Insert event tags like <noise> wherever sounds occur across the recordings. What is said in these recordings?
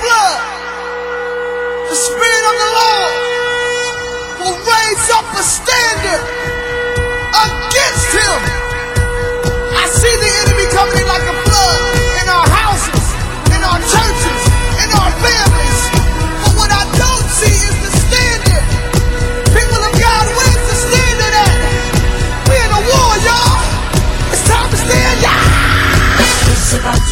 flood, the Spirit of the Lord will raise up a standard against him. I see the enemy coming in like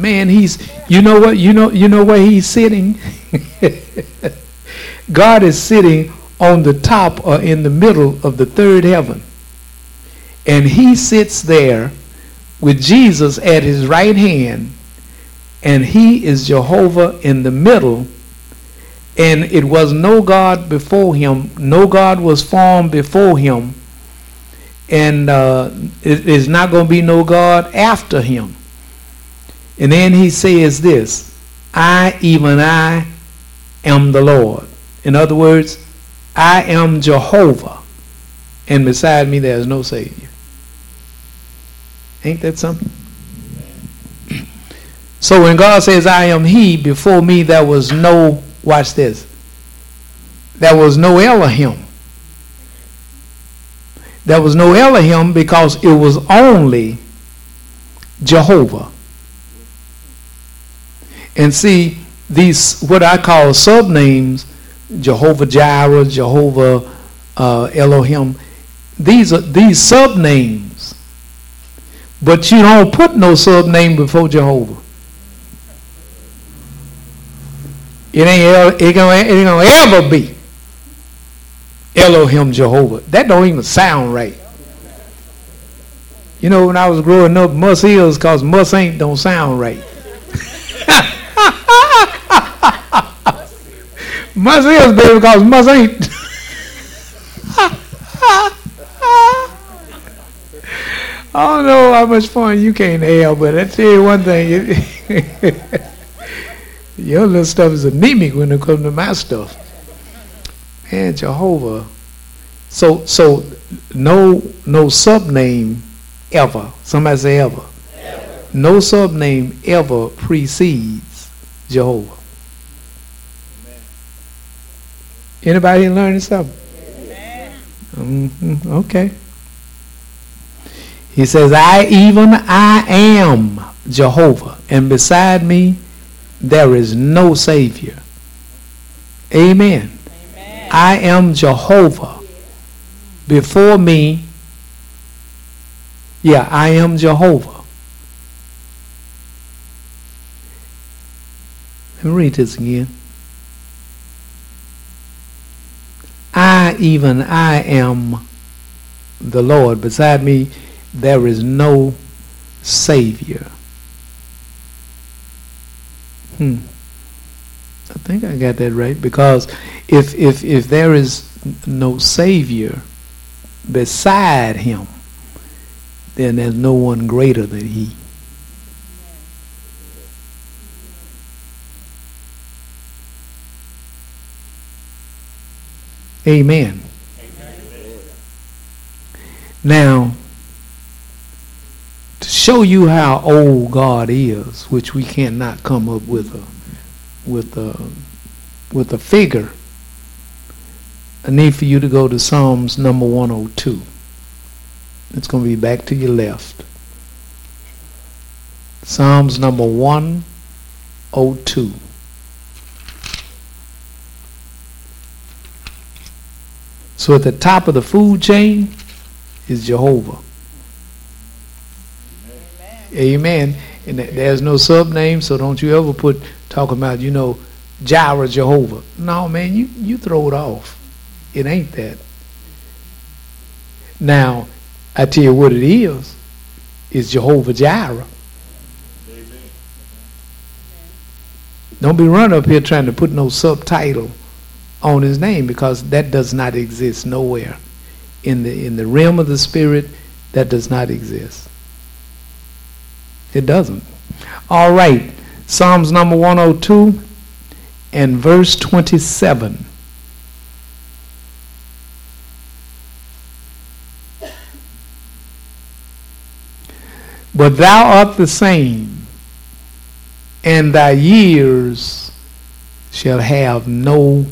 Man, he's you know what you know you know where he's sitting. <laughs> God is sitting on the top or in the middle of the third heaven, and he sits there with Jesus at his right hand, and he is Jehovah in the middle. And it was no God before him. No God was formed before him and uh, it is not going to be no God after him. And then he says this I, even I, am the Lord. In other words, I am Jehovah, and beside me there is no Savior. Ain't that something? <clears throat> So when God says, I am He, before me there was no, watch this, there was no Elohim. There was no Elohim because it was only Jehovah. And see, these, what I call subnames, Jehovah Jireh, Jehovah uh, Elohim, these are these subnames. But you don't put no subname before Jehovah. It ain't, it gonna, it ain't gonna ever be. Elohim Jehovah. That don't even sound right. You know, when I was growing up, Mus is because Mus ain't don't sound right. Mus is, baby, because Mus ain't. I don't know how much fun you can't have, but I tell you one thing, <laughs> your little stuff is anemic when it comes to my stuff and Jehovah. So so no no sub name ever. Somebody say ever. ever. No subname ever precedes Jehovah. Amen. Anybody learning something? Mm-hmm. Okay. He says, I even I am Jehovah, and beside me there is no Savior. Amen. I am Jehovah. Before me, yeah, I am Jehovah. Let me read this again. I, even I am the Lord. Beside me, there is no Savior. Hmm. I think I got that right because if if if there is no savior beside him, then there's no one greater than he. Amen. Amen. Now, to show you how old God is, which we cannot come up with a with a with a figure, I need for you to go to Psalms number 102. It's going to be back to your left. Psalms number 102. So at the top of the food chain is Jehovah. Amen. And there's no sub name, so don't you ever put talking about, you know, Jireh Jehovah. No, man, you, you throw it off. It ain't that. Now, I tell you what it is. It's Jehovah Jireh. Amen. Don't be running up here trying to put no subtitle on his name because that does not exist nowhere. In the in the realm of the spirit, that does not exist. It doesn't. All right. Psalms number 102 and verse 27. But thou art the same, and thy years shall have no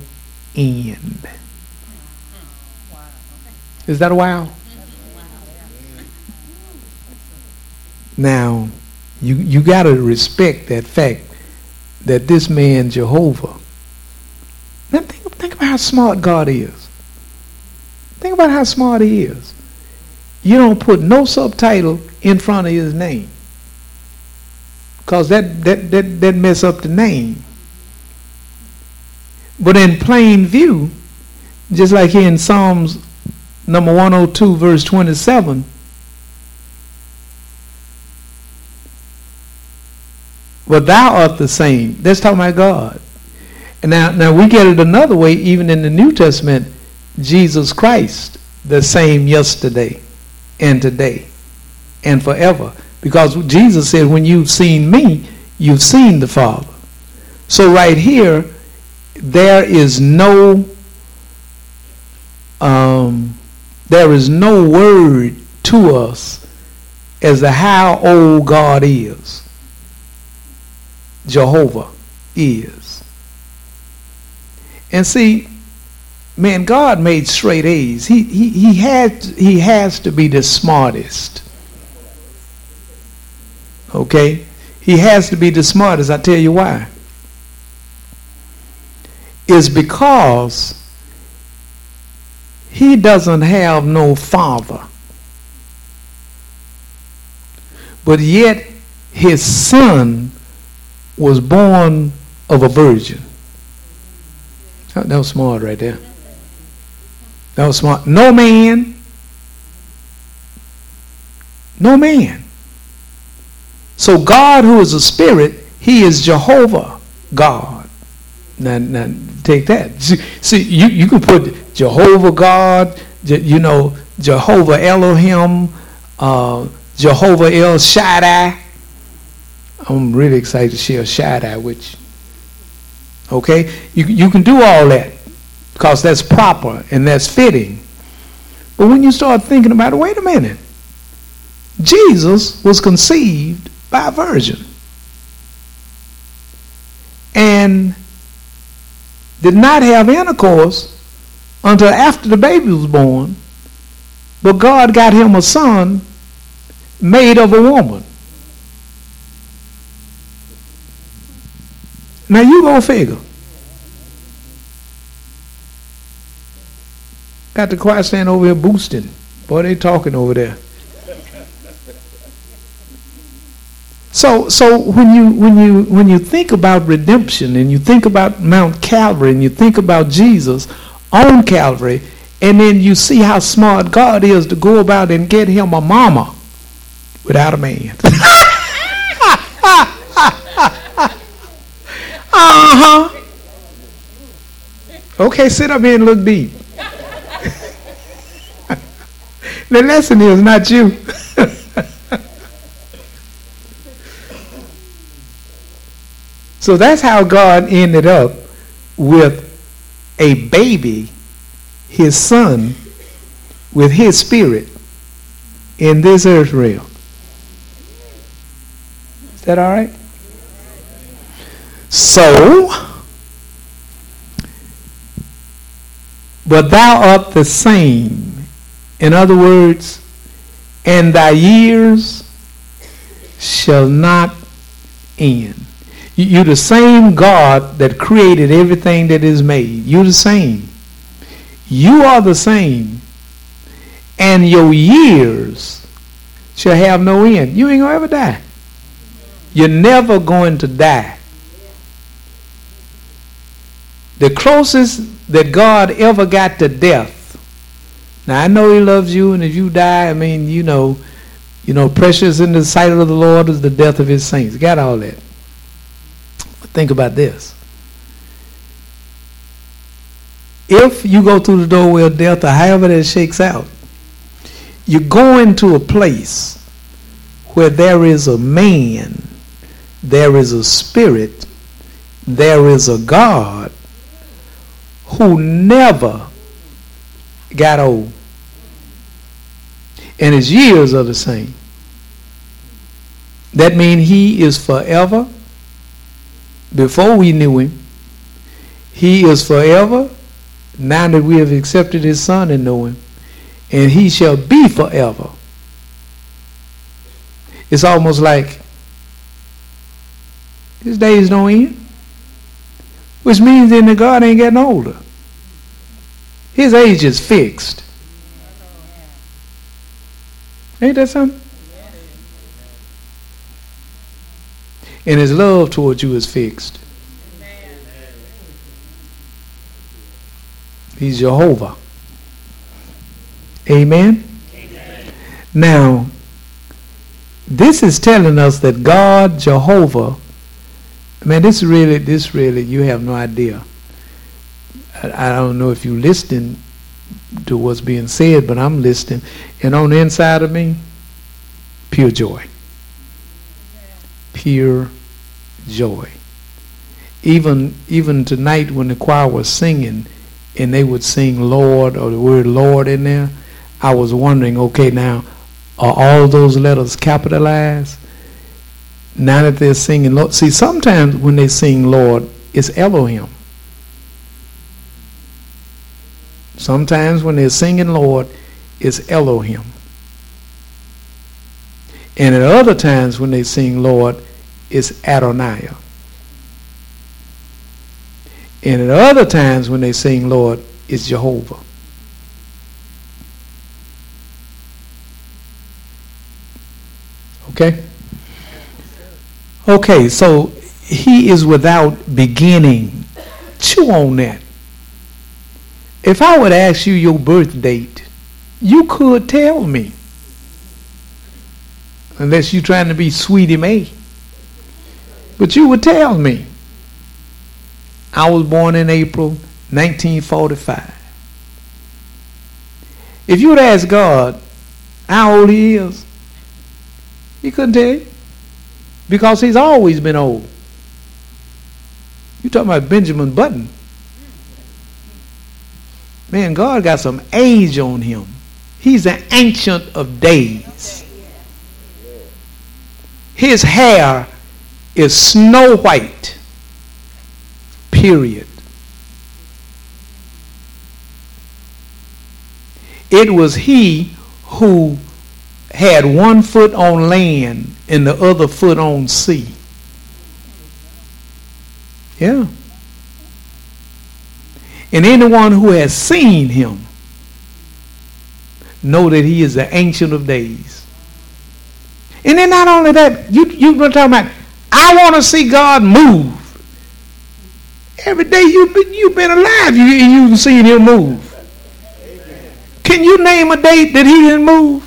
end. Is that a wow? Now, you, you got to respect that fact that this man, Jehovah, now think, think about how smart God is. Think about how smart he is. You don't put no subtitle in front of his name. Because that, that, that, that mess up the name. But in plain view, just like here in Psalms number 102, verse 27, but thou art the same. That's talking about God. And now, now we get it another way, even in the New Testament, Jesus Christ, the same yesterday and today and forever. Because Jesus said, when you've seen me, you've seen the Father. So right here, there is no um, there is no word to us as to how old God is. Jehovah is. And see, man, God made straight A's. He, he, he, had, he has to be the smartest. Okay? He has to be the smartest. I tell you why. Is because he doesn't have no father. But yet his son was born of a virgin. That was smart right there. That was smart. No man. No man. So God, who is a spirit, he is Jehovah God. Now, now take that. See, you, you can put Jehovah God, you know, Jehovah Elohim, uh, Jehovah El Shaddai. I'm really excited to share Shaddai with you. Okay? You, you can do all that because that's proper and that's fitting. But when you start thinking about it, wait a minute. Jesus was conceived by a virgin. And did not have intercourse until after the baby was born. But God got him a son made of a woman. Now you go figure. Got the choir stand over here boosting. Boy, they talking over there. So, so when you when you when you think about redemption and you think about Mount Calvary and you think about Jesus on Calvary, and then you see how smart God is to go about and get him a mama without a man. <laughs> uh-huh. Okay, sit up here and look deep. <laughs> the lesson is not you. <laughs> So that's how God ended up with a baby, his son, with his spirit in this earth realm. Is that all right? So, but thou art the same. In other words, and thy years shall not end. You're the same God that created everything that is made. You're the same. You are the same, and your years shall have no end. You ain't going to ever die. You're never going to die. The closest that God ever got to death. Now I know He loves you, and if you die, I mean, you know, you know, precious in the sight of the Lord is the death of His saints. Got all that. Think about this. If you go through the doorway of death, or however that shakes out, you go into a place where there is a man, there is a spirit, there is a God who never got old. And his years are the same. That means he is forever. Before we knew him, he is forever. Now that we have accepted his son and know him, and he shall be forever. It's almost like his days don't end. Which means then the God ain't getting older. His age is fixed. Ain't that something? And his love towards you is fixed. He's Jehovah. Amen? Amen? Now, this is telling us that God, Jehovah, man, this really, this really, you have no idea. I, I don't know if you're listening to what's being said, but I'm listening. And on the inside of me, pure joy. Pure joy. Even even tonight when the choir was singing and they would sing Lord or the word Lord in there, I was wondering, okay, now are all those letters capitalized? Now that they're singing Lord, see sometimes when they sing Lord, it's Elohim. Sometimes when they're singing Lord, it's Elohim. And at other times when they sing Lord, it's Adonai. And at other times when they sing Lord, it's Jehovah. Okay? Okay, so he is without beginning. Chew on that. If I would ask you your birth date, you could tell me. Unless you're trying to be Sweetie Mae. But you would tell me. I was born in April 1945. If you would ask God how old he is, he couldn't tell you. Because he's always been old. You talking about Benjamin Button. Man, God got some age on him. He's an ancient of days. His hair is snow white. Period. It was he who had one foot on land and the other foot on sea. Yeah. And anyone who has seen him know that he is the ancient of days. And then not only that, you you been talking about, I want to see God move. Every day you've been, you've been alive, you, you've seen him move. Can you name a day that he didn't move?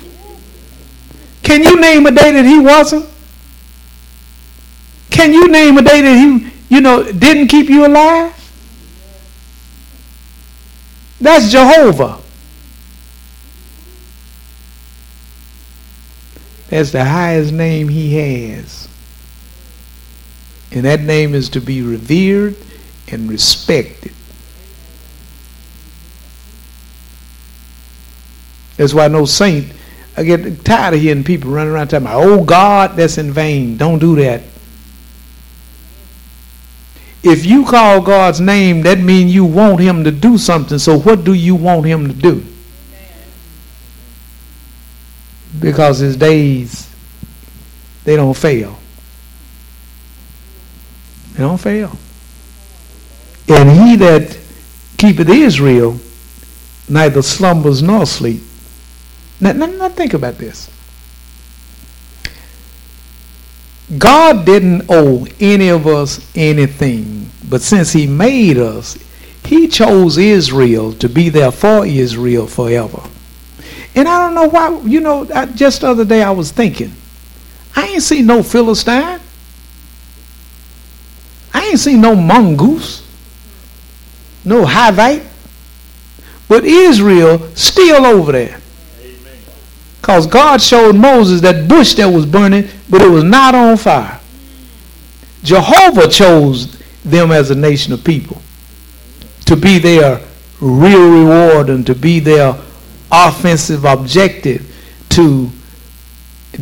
Can you name a day that he wasn't? Can you name a day that he, you know, didn't keep you alive? That's Jehovah. That's the highest name he has. And that name is to be revered and respected. That's why no saint, I get tired of hearing people running around talking about, oh God, that's in vain. Don't do that. If you call God's name, that means you want him to do something. So what do you want him to do? Because his days, they don't fail. Don't fail. And he that keepeth Israel neither slumbers nor sleep. Now, now, now think about this. God didn't owe any of us anything, but since He made us, He chose Israel to be there for Israel forever. And I don't know why, you know, I, just the other day I was thinking, I ain't seen no Philistine. Ain't seen no mongoose, no Hivite. But Israel still over there. Because God showed Moses that bush that was burning, but it was not on fire. Jehovah chose them as a nation of people to be their real reward and to be their offensive objective to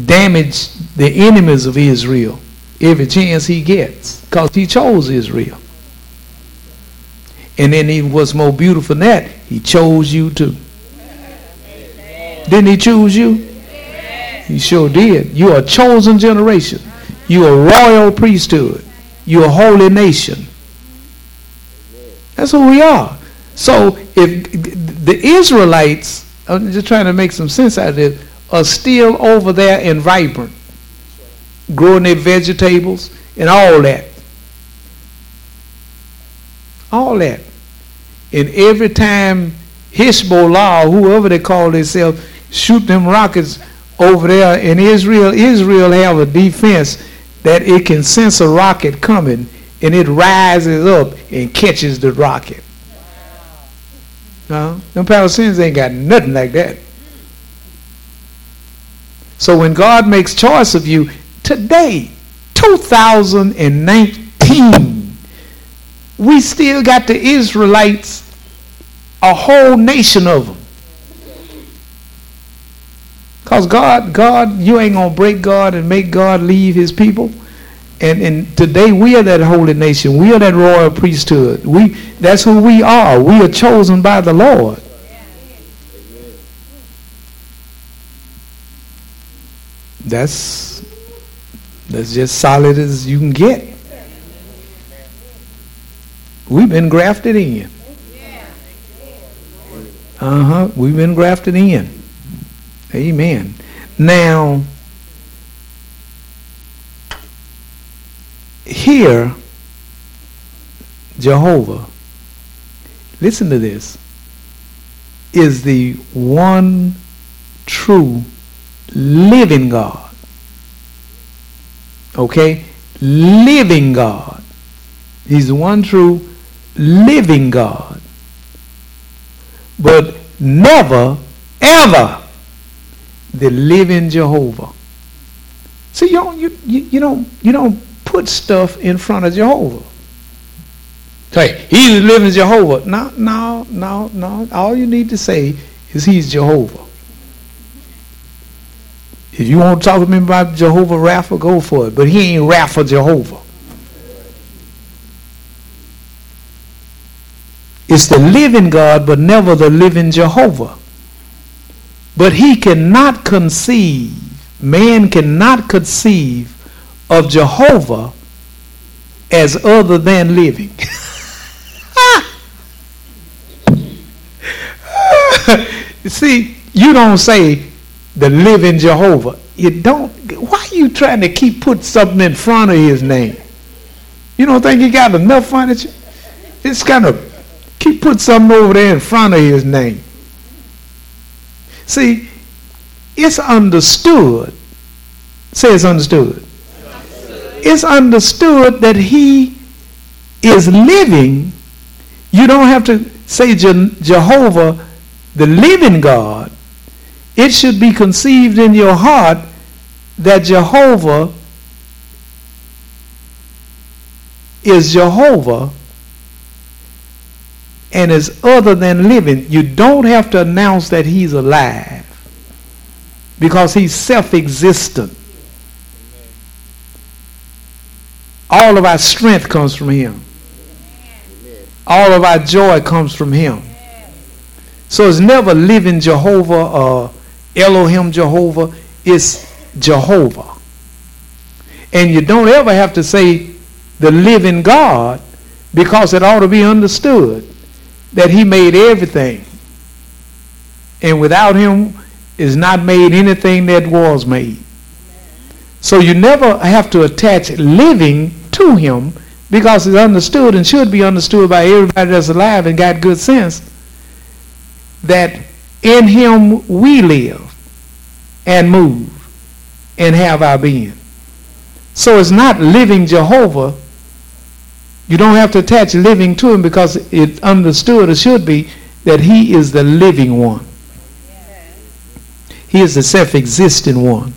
damage the enemies of Israel every chance he gets because he chose Israel. And then he was more beautiful than that. He chose you too. Didn't he choose you? He sure did. You are a chosen generation. You are a royal priesthood. You are a holy nation. That's who we are. So if the Israelites, I'm just trying to make some sense out of this, are still over there and vibrant, growing their vegetables and all that. All that. And every time Hezbollah, whoever they call themselves, shoot them rockets over there in Israel. Israel have a defense that it can sense a rocket coming and it rises up and catches the rocket. No, them Palestinians ain't got nothing like that. So when God makes choice of you today, 2019, we still got the Israelites, a whole nation of them. Because God, God, you ain't going to break God and make God leave his people. And, and today we are that holy nation. We are that royal priesthood. We, that's who we are. We are chosen by the Lord. That's, that's just solid as you can get. We've been grafted in. Uh huh. We've been grafted in. Amen. Now, here, Jehovah, listen to this, is the one true living God. Okay? Living God. He's the one true living God. But never, ever the living Jehovah. See, you don't, you, you, you, don't, you don't put stuff in front of Jehovah. Say, he's living Jehovah. No, no, no, no. All you need to say is he's Jehovah. If you want to talk to me about Jehovah Rapha, go for it. But he ain't Rapha Jehovah. It's the living God, but never the living Jehovah. But he cannot conceive, man cannot conceive of Jehovah as other than living. <laughs> See, you don't say the living Jehovah. You don't. Why are you trying to keep put something in front of his name? You don't think he got enough furniture? It's kind of keep put something over there in front of his name. See, it's understood. Say it's understood. It's understood that he is living. You don't have to say Je- Jehovah, the living God. It should be conceived in your heart that Jehovah is Jehovah and is other than living, you don't have to announce that he's alive because he's self-existent. All of our strength comes from him. All of our joy comes from him. So it's never living Jehovah or Elohim Jehovah. is Jehovah. And you don't ever have to say the living God because it ought to be understood that he made everything. And without him is not made anything that was made. So you never have to attach living to him because it's understood and should be understood by everybody that's alive and got good sense that in him we live and move and have our being. So it's not living Jehovah. You don't have to attach living to him because it's understood or should be that he is the living one. He is the self existing one.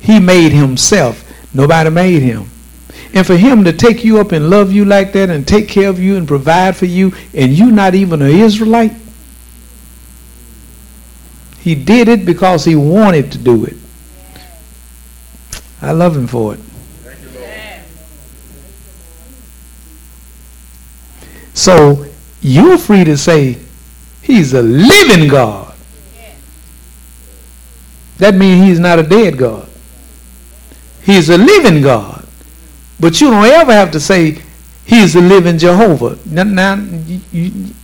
He made himself. Nobody made him. And for him to take you up and love you like that and take care of you and provide for you, and you not even an Israelite, he did it because he wanted to do it. I love him for it. So you're free to say, He's a living God. That means He's not a dead God. He's a living God. But you don't ever have to say He's a living Jehovah. Now, now you, you,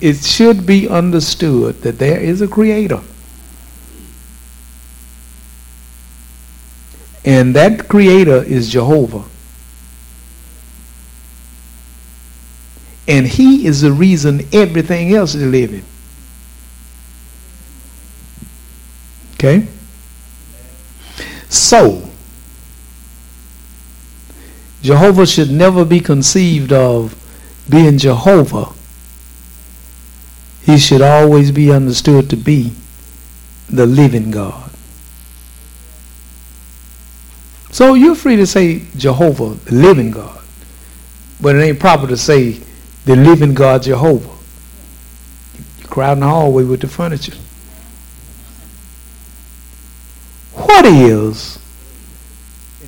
it should be understood that there is a creator. And that creator is Jehovah. And he is the reason everything else is living. Okay? So, Jehovah should never be conceived of being Jehovah. He should always be understood to be the living God. So you're free to say Jehovah, the living God. But it ain't proper to say the living God Jehovah. You crowd in the hallway with the furniture. What is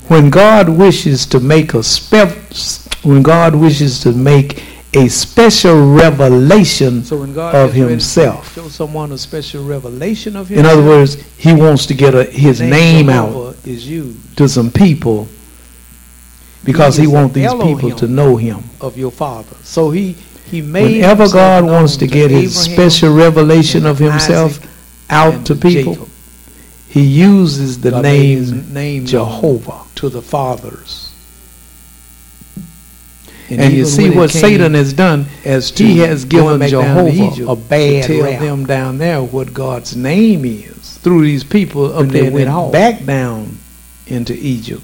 when God wishes to make a spe- when God wishes to make a special revelation so of himself. Show someone a special revelation of himself. In other words, he wants to get a, his name, name out to some people because he, he wants these people to know him of your father. So he he made whenever God wants to get his special revelation of himself out to people, Jacob. he uses the God name, name Jehovah to the fathers. And, and you see what Satan has done as he has given Jehovah a bad to tell rap. them down there what God's name is through these people up there They went back down into Egypt.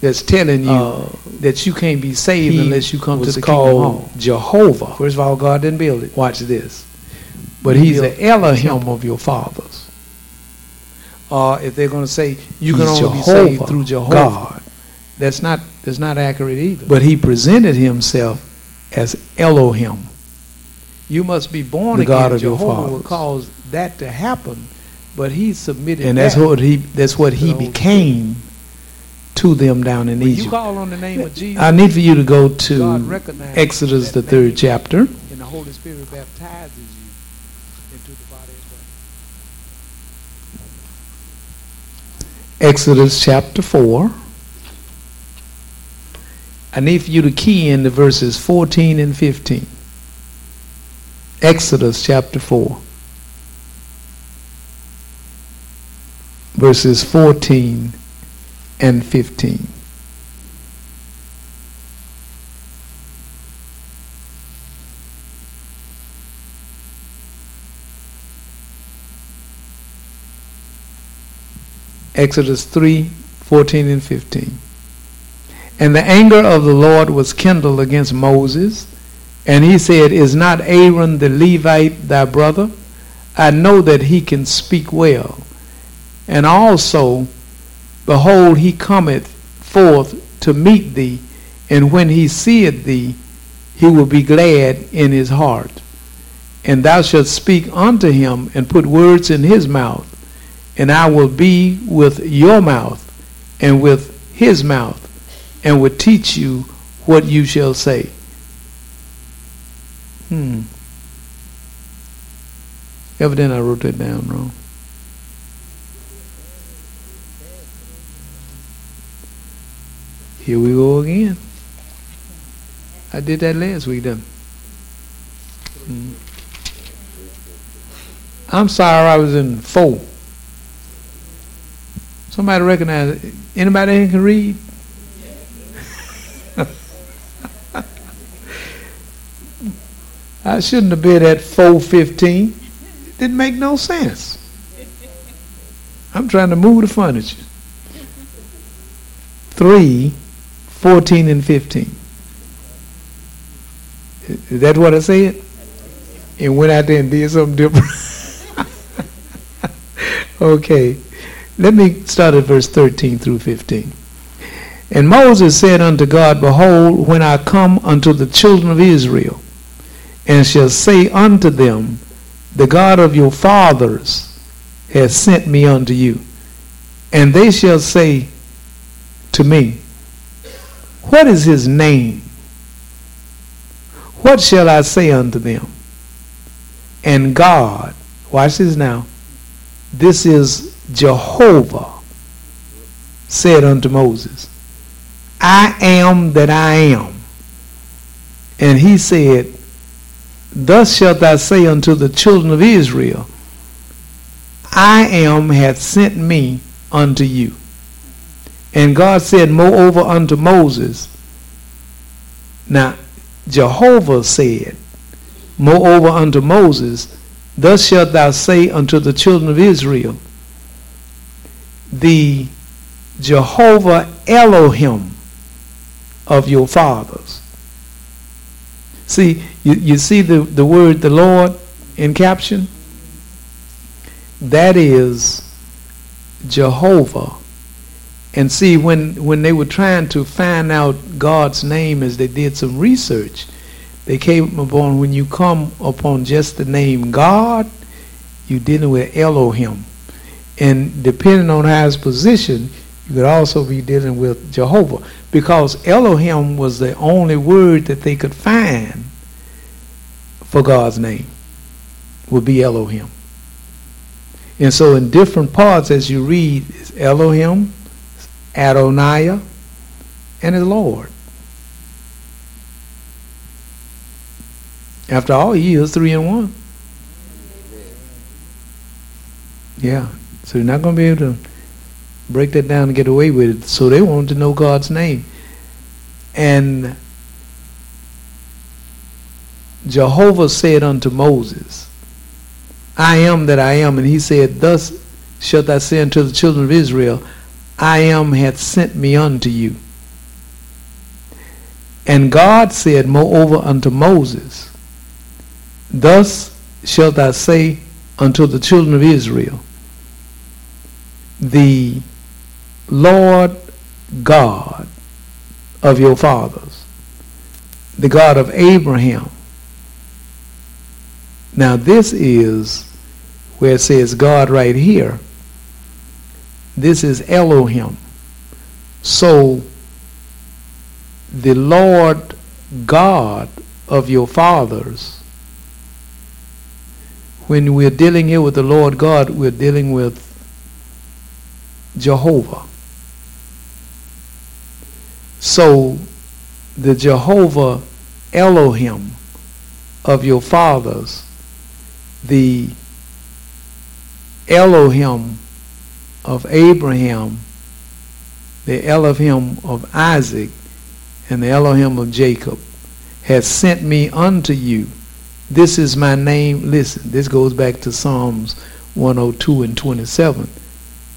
That's telling you uh, that you can't be saved unless you come to the kingdom Jehovah. First of all, God didn't build it. Watch this. But he he's the Elohim of your fathers. Or uh, if they're going to say you can only Jehovah, be saved through Jehovah, God. that's not that's not accurate either. But he presented himself as Elohim. You must be born the again. God of Jehovah your fathers. will cause that to happen. But he submitted, and that's that what he that's what he became to them down in Egypt. You call on the name of Jesus, I need for you to go to Exodus the third chapter. And the Holy Spirit baptizes you into the body of Christ. Exodus chapter four. I need for you to key in the verses 14 and 15. Exodus chapter 4. Verses 14 and 15. Exodus 3 14 and 15. And the anger of the Lord was kindled against Moses, and he said, Is not Aaron the Levite thy brother? I know that he can speak well. And also, behold, he cometh forth to meet thee, and when he seeth thee, he will be glad in his heart. And thou shalt speak unto him, and put words in his mouth, and I will be with your mouth, and with his mouth and will teach you what you shall say. Hmm. Evidently, I wrote that down wrong. Here we go again. I did that last week, didn't hmm. I'm sorry I was in four. Somebody recognize it. Anybody can read? <laughs> I shouldn't have been at 415. It didn't make no sense. I'm trying to move the furniture. 3, 14 and 15. Is that what I said? And went out there and did something different. <laughs> okay. Let me start at verse 13 through 15. And Moses said unto God, Behold, when I come unto the children of Israel, and shall say unto them, The God of your fathers has sent me unto you. And they shall say to me, What is his name? What shall I say unto them? And God, watch this now, this is Jehovah, said unto Moses, I am that I am. And he said, Thus shalt thou say unto the children of Israel, I am hath sent me unto you. And God said moreover unto Moses, Now Jehovah said, Moreover unto Moses, Thus shalt thou say unto the children of Israel, The Jehovah Elohim of your fathers. See, you, you see the, the word the Lord in caption? That is Jehovah. And see, when, when they were trying to find out God's name as they did some research, they came upon when you come upon just the name God, you're dealing with Elohim. And depending on how it's positioned, you could also be dealing with Jehovah. Because Elohim was the only word that they could find for God's name, would be Elohim. And so in different parts as you read, it's Elohim, Adonai, and his Lord. After all, he is three in one. Yeah. So you're not going to be able to break that down and get away with it. So they wanted to know God's name. And Jehovah said unto Moses, I am that I am. And he said, Thus shalt thou say unto the children of Israel, I am hath sent me unto you. And God said moreover unto Moses, Thus shalt thou say unto the children of Israel, The Lord God of your fathers, the God of Abraham. Now this is where it says God right here. This is Elohim. So the Lord God of your fathers, when we're dealing here with the Lord God, we're dealing with Jehovah. So the Jehovah Elohim of your fathers, the Elohim of Abraham, the Elohim of Isaac, and the Elohim of Jacob, has sent me unto you. This is my name. Listen, this goes back to Psalms 102 and 27.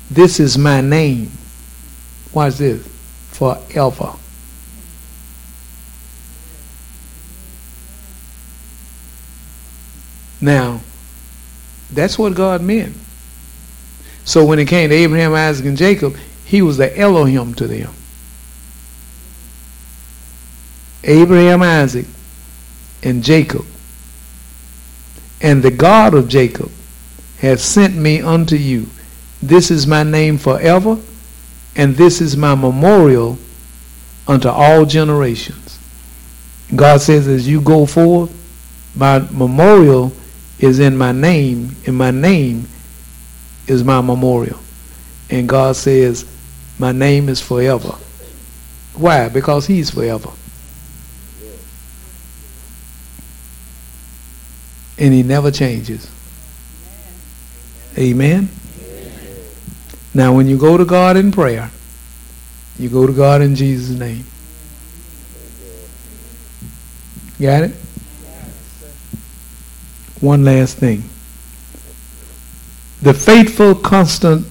This is my name. Watch this forever. Now, that's what God meant. So when it came to Abraham, Isaac, and Jacob, he was the Elohim to them. Abraham, Isaac, and Jacob. And the God of Jacob has sent me unto you. This is my name forever and this is my memorial unto all generations. God says, as you go forth, my memorial is in my name, and my name is my memorial. And God says, my name is forever. Why? Because He's forever. And He never changes. Amen. Now, when you go to God in prayer, you go to God in Jesus' name. Got it? One last thing. The faithful, constant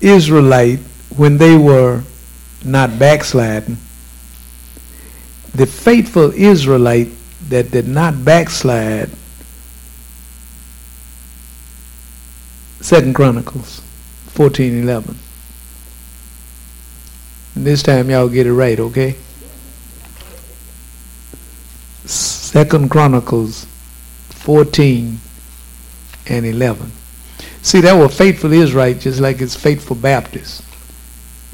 Israelite, when they were not backsliding, the faithful Israelite that did not backslide, Second Chronicles 14:11. This time y'all get it right, okay? Second Chronicles 14 and 11. See, that were faithful Israelite just like it's faithful Baptist.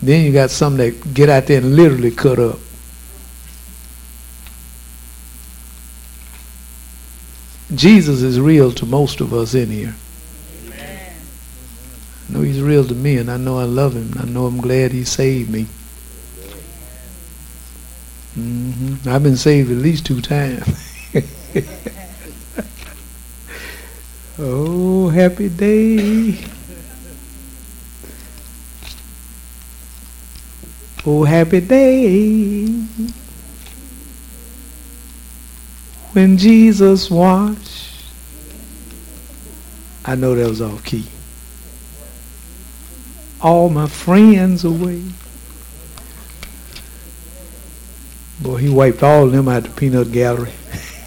Then you got some that get out there and literally cut up. Jesus is real to most of us in here. I know he's real to me and I know I love him. I know I'm glad he saved me. Mm-hmm. I've been saved at least two times. <laughs> oh, happy day. Oh, happy day. When Jesus washed. I know that was off key. All my friends away. Boy, he wiped all of them out the peanut gallery.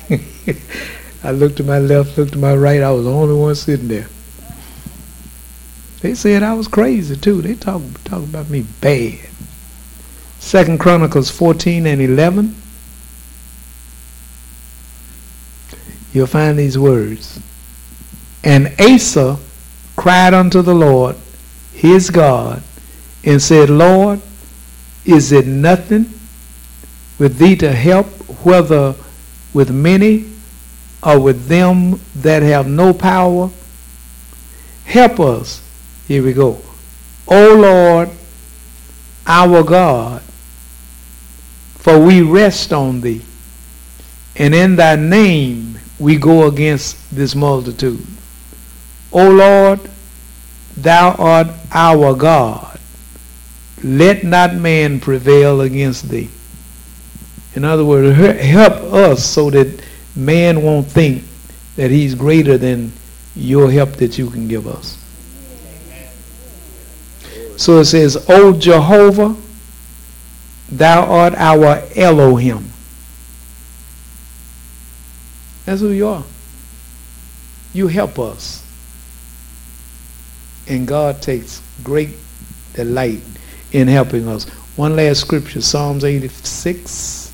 <laughs> I looked to my left, looked to my right. I was the only one sitting there. They said I was crazy too. They talk talk about me bad. Second Chronicles 14 and 11. You'll find these words. And Asa cried unto the Lord, his God, and said, Lord, is it nothing with thee to help, whether with many or with them that have no power. Help us. Here we go. O Lord, our God, for we rest on thee, and in thy name we go against this multitude. O Lord, thou art our God. Let not man prevail against thee. In other words, help us so that man won't think that he's greater than your help that you can give us. So it says, O Jehovah, thou art our Elohim. That's who you are. You help us. And God takes great delight in helping us. One last scripture, Psalms 86.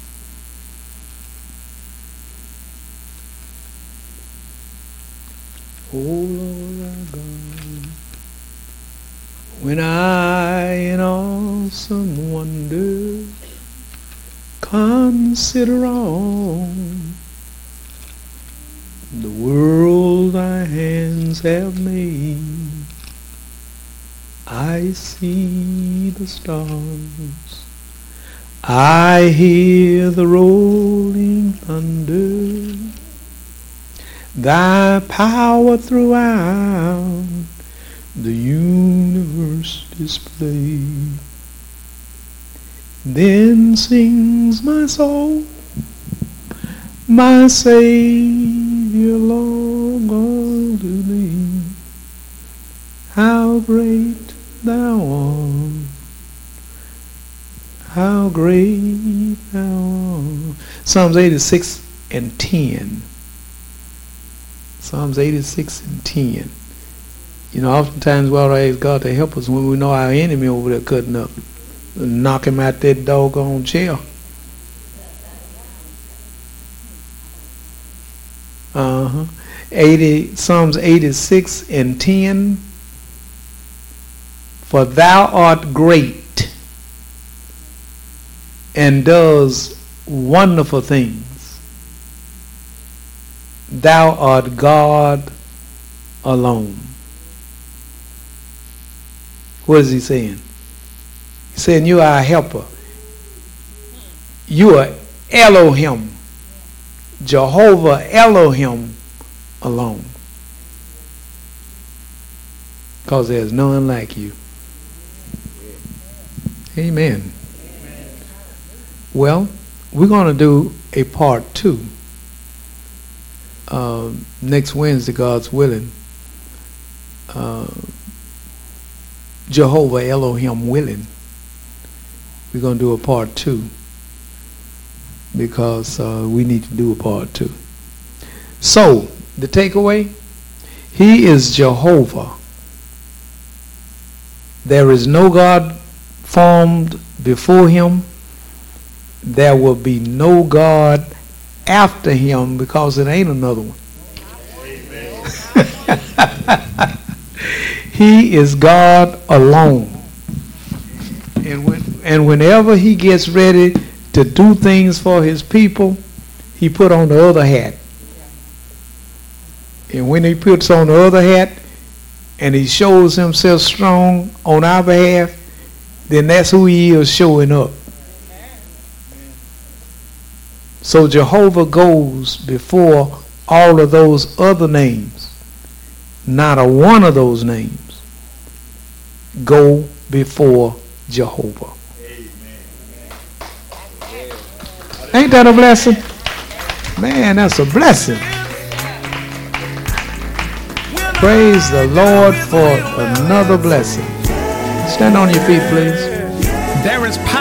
Oh, Lord our God, when I in awesome wonder consider all the world thy hands have made, I see the stars, I hear the rolling thunder, thy power throughout the universe displayed. Then sings my soul, my Savior, long unto thee. How great thou art, how great thou art. Psalms 86 and 10. Psalms 86 and 10. You know, oftentimes we ought to ask God to help us when we know our enemy over there cutting up. Knock him out that doggone chair. Uh-huh. 80, Psalms 86 and 10. For thou art great and does wonderful things Thou art God alone. What is he saying? He's saying you are a helper. You are Elohim. Jehovah Elohim alone. because there's none like you. Amen. Well, we're going to do a part two uh, next Wednesday, God's willing. Uh, Jehovah Elohim willing. We're going to do a part two because uh, we need to do a part two. So, the takeaway He is Jehovah. There is no God formed before Him. There will be no God after Him because it ain't another one. <laughs> he is God alone. And, when, and whenever He gets ready to do things for His people, He put on the other hat. And when he puts on the other hat and he shows himself strong on our behalf, then that's who he is showing up. So Jehovah goes before all of those other names. Not a one of those names go before Jehovah. Amen. Ain't that a blessing? Man, that's a blessing. Praise the Lord for another blessing. Stand on your feet, please. There is power,